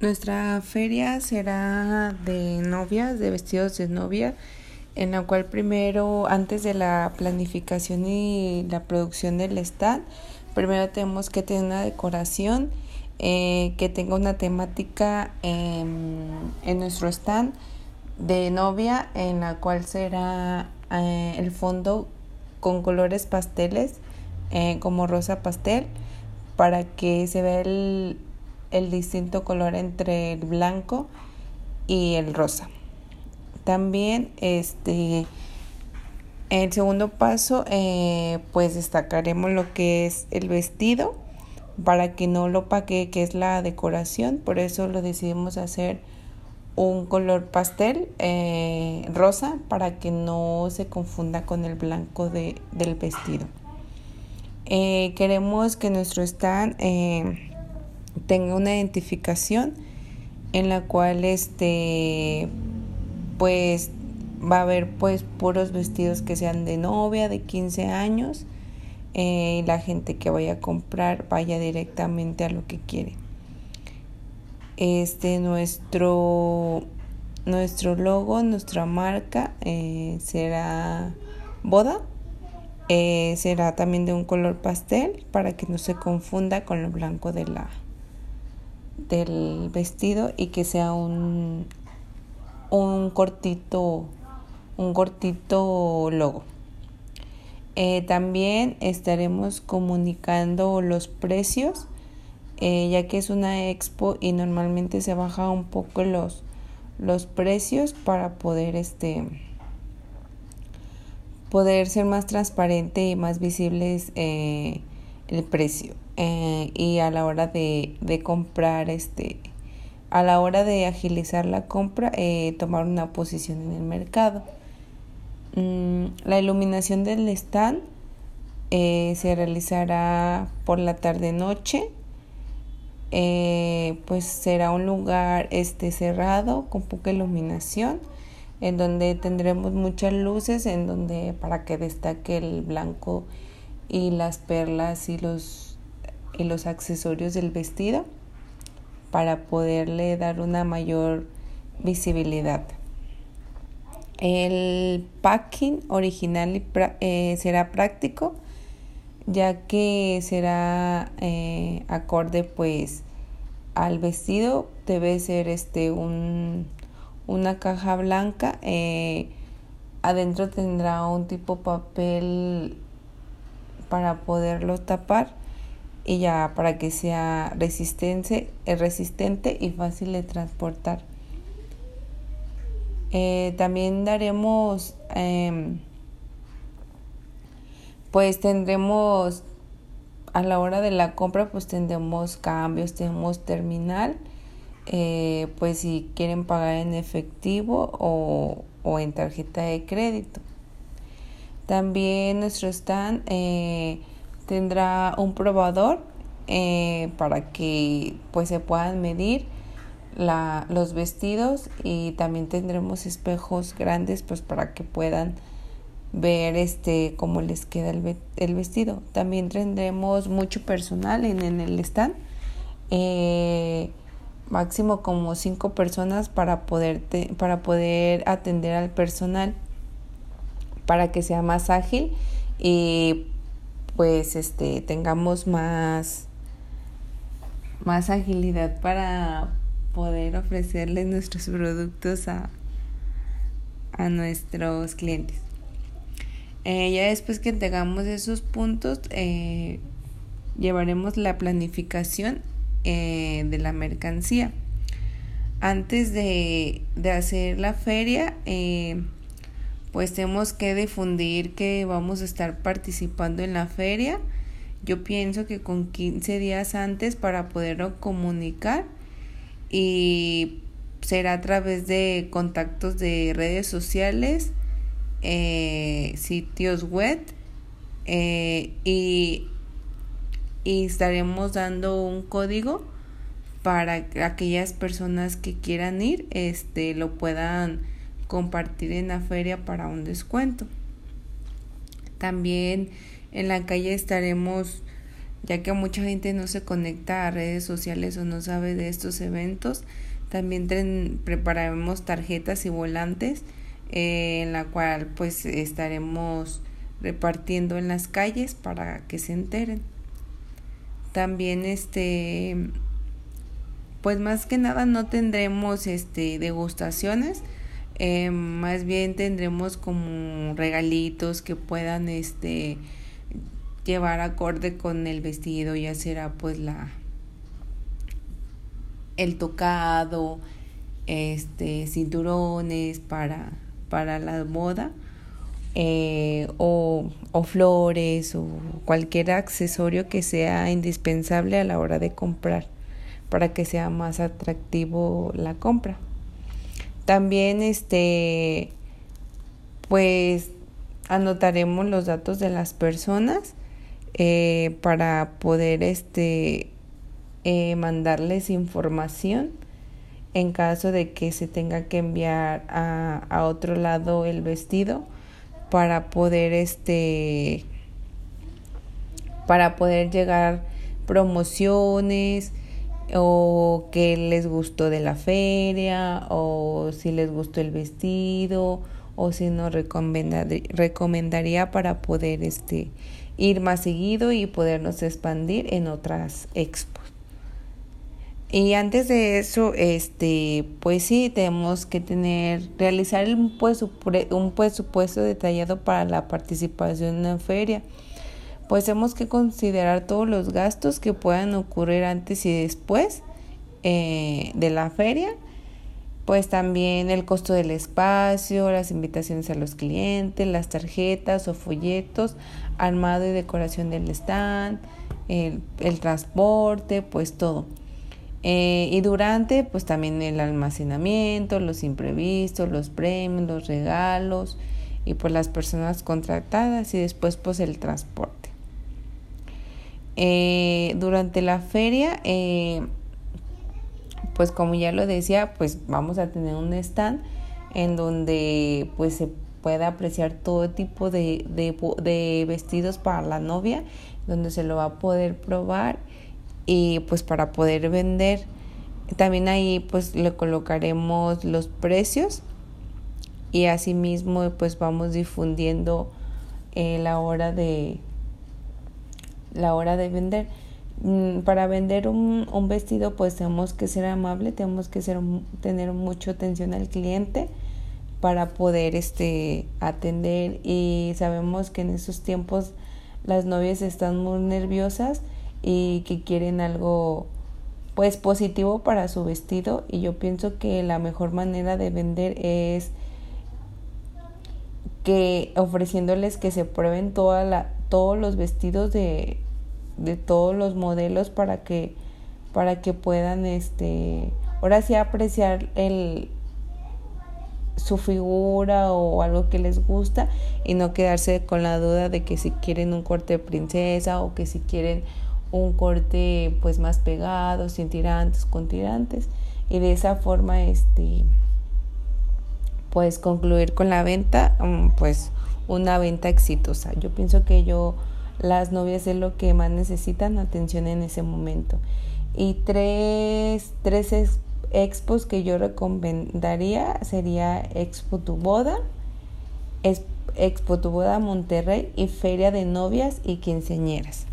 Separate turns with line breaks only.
Nuestra feria será de novias, de vestidos de novia, en la cual primero, antes de la planificación y la producción del stand, primero tenemos que tener una decoración eh, que tenga una temática en, nuestro stand de novia, en la cual será eh, el fondo con colores pasteles, eh, como rosa pastel, para que se vea el el distinto color entre el blanco y el rosa. También este el segundo paso eh, pues destacaremos lo que es el vestido para que no lo paque que es la decoración por eso lo decidimos hacer un color pastel eh, rosa para que no se confunda con el blanco de, del vestido eh, queremos que nuestro stand tenga una identificación en la cual este pues va a haber pues puros vestidos que sean de novia de 15 años eh, y la gente que vaya a comprar vaya directamente a lo que quiere. Este nuestro nuestro logo nuestra marca eh, será boda eh, será también de un color pastel para que no se confunda con lo blanco de la del vestido y que sea un, un cortito un cortito logo. Eh, también estaremos comunicando los precios, eh, ya que es una expo y normalmente se baja un poco los, los precios para poder este poder ser más transparente y más visibles eh, el precio. Eh, y a la hora de, de, comprar, este, a la hora de agilizar la compra, eh, tomar una posición en el mercado. Mm, la iluminación del stand eh, se realizará por la tarde-noche. pues será un lugar este, cerrado con poca iluminación en donde tendremos muchas luces en donde para que destaque el blanco y las perlas y los los accesorios del vestido para poderle dar una mayor visibilidad. El packing original eh, será práctico ya que será eh, acorde pues al vestido debe ser este un, una caja blanca eh, adentro tendrá un tipo papel para poderlo tapar y ya para que sea resistente, eh, resistente y fácil de transportar. Eh, también daremos, em, pues tendremos a la hora de la compra, pues tendremos cambios, tenemos terminal, eh, pues si quieren pagar en efectivo o, o en tarjeta de crédito. También nuestro stand tendrá un probador eh, para que pues se puedan medir la, los vestidos y también tendremos espejos grandes pues para que puedan ver este cómo les queda el, el vestido. También tendremos mucho personal en, en el stand eh, máximo como cinco personas para poder para poder atender al personal para que sea más ágil y pues este tengamos más más agilidad para poder ofrecerles nuestros productos a, a nuestros clientes. Eh, ya después que tengamos esos puntos, eh, llevaremos la planificación eh, de la mercancía. Antes de, de hacer la feria, pues tenemos que difundir que vamos a estar participando en la feria. Yo pienso que con 15 días antes para poderlo comunicar y será a través de contactos de redes sociales, eh, sitios web eh, y, y estaremos dando un código para aquellas personas que quieran ir este lo puedan compartir en la feria para un descuento. También en la calle estaremos ya que mucha gente no se conecta a redes sociales o no sabe de estos eventos. También prepararemos tarjetas y volantes eh, en la cual pues estaremos repartiendo en las calles para que se enteren. También este pues más que nada no tendremos este degustaciones eh, más bien tendremos como regalitos que puedan este llevar acorde con el vestido ya será pues la el tocado este cinturones para para la boda eh, o, o flores o cualquier accesorio que sea indispensable a la hora de comprar para que sea más atractivo la compra. También este pues anotaremos los datos de las personas eh, para poder este eh, mandarles información en caso de que se tenga que enviar a, a otro lado el vestido para poder este para poder llegar promociones o qué les gustó de la feria o si les gustó el vestido o si nos recomendaría para poder este ir más seguido y podernos expandir en otras expos. Y antes de eso, este, pues sí, tenemos que tener, realizar un presupuesto, un presupuesto detallado para la participación en la feria pues tenemos que considerar todos los gastos que puedan ocurrir antes y después eh, de la feria, pues también el costo del espacio, las invitaciones a los clientes, las tarjetas o folletos, armado y decoración del stand, el, transporte, pues todo. Eh, y durante, pues también el almacenamiento, los imprevistos, los premios, los regalos y pues las personas contratadas y después pues el transporte. Eh, durante la feria, eh, pues como ya lo decía, pues vamos a tener un stand en donde pues se pueda apreciar todo tipo de, de, vestidos para la novia, donde se lo va a poder probar y pues para poder vender. También ahí pues le colocaremos los precios y asimismo pues vamos difundiendo eh, la hora de, la hora de vender. Mm, para vender un, un vestido pues tenemos que ser amable, tenemos que ser, tener mucha atención al cliente para poder este, atender y sabemos que en esos tiempos las novias están muy nerviosas y que quieren algo pues positivo para su vestido y yo pienso que la mejor manera de vender es que ofreciéndoles que se prueben toda la, todos los vestidos de, de todos los modelos para que para que puedan este ahora sí apreciar el su figura o algo que les gusta y no quedarse con la duda de que si quieren un corte de princesa o que si quieren un corte pues más pegado sin tirantes con tirantes. Y de esa forma este pues concluir con la venta mm, pues una venta exitosa. Yo pienso que yo, las novias es lo que más necesitan atención en ese momento. Y tres, tres expos que yo recomendaría sería Expo Tu Boda, Expo Tu Boda Monterrey y Feria de Novias y Quinceañeras.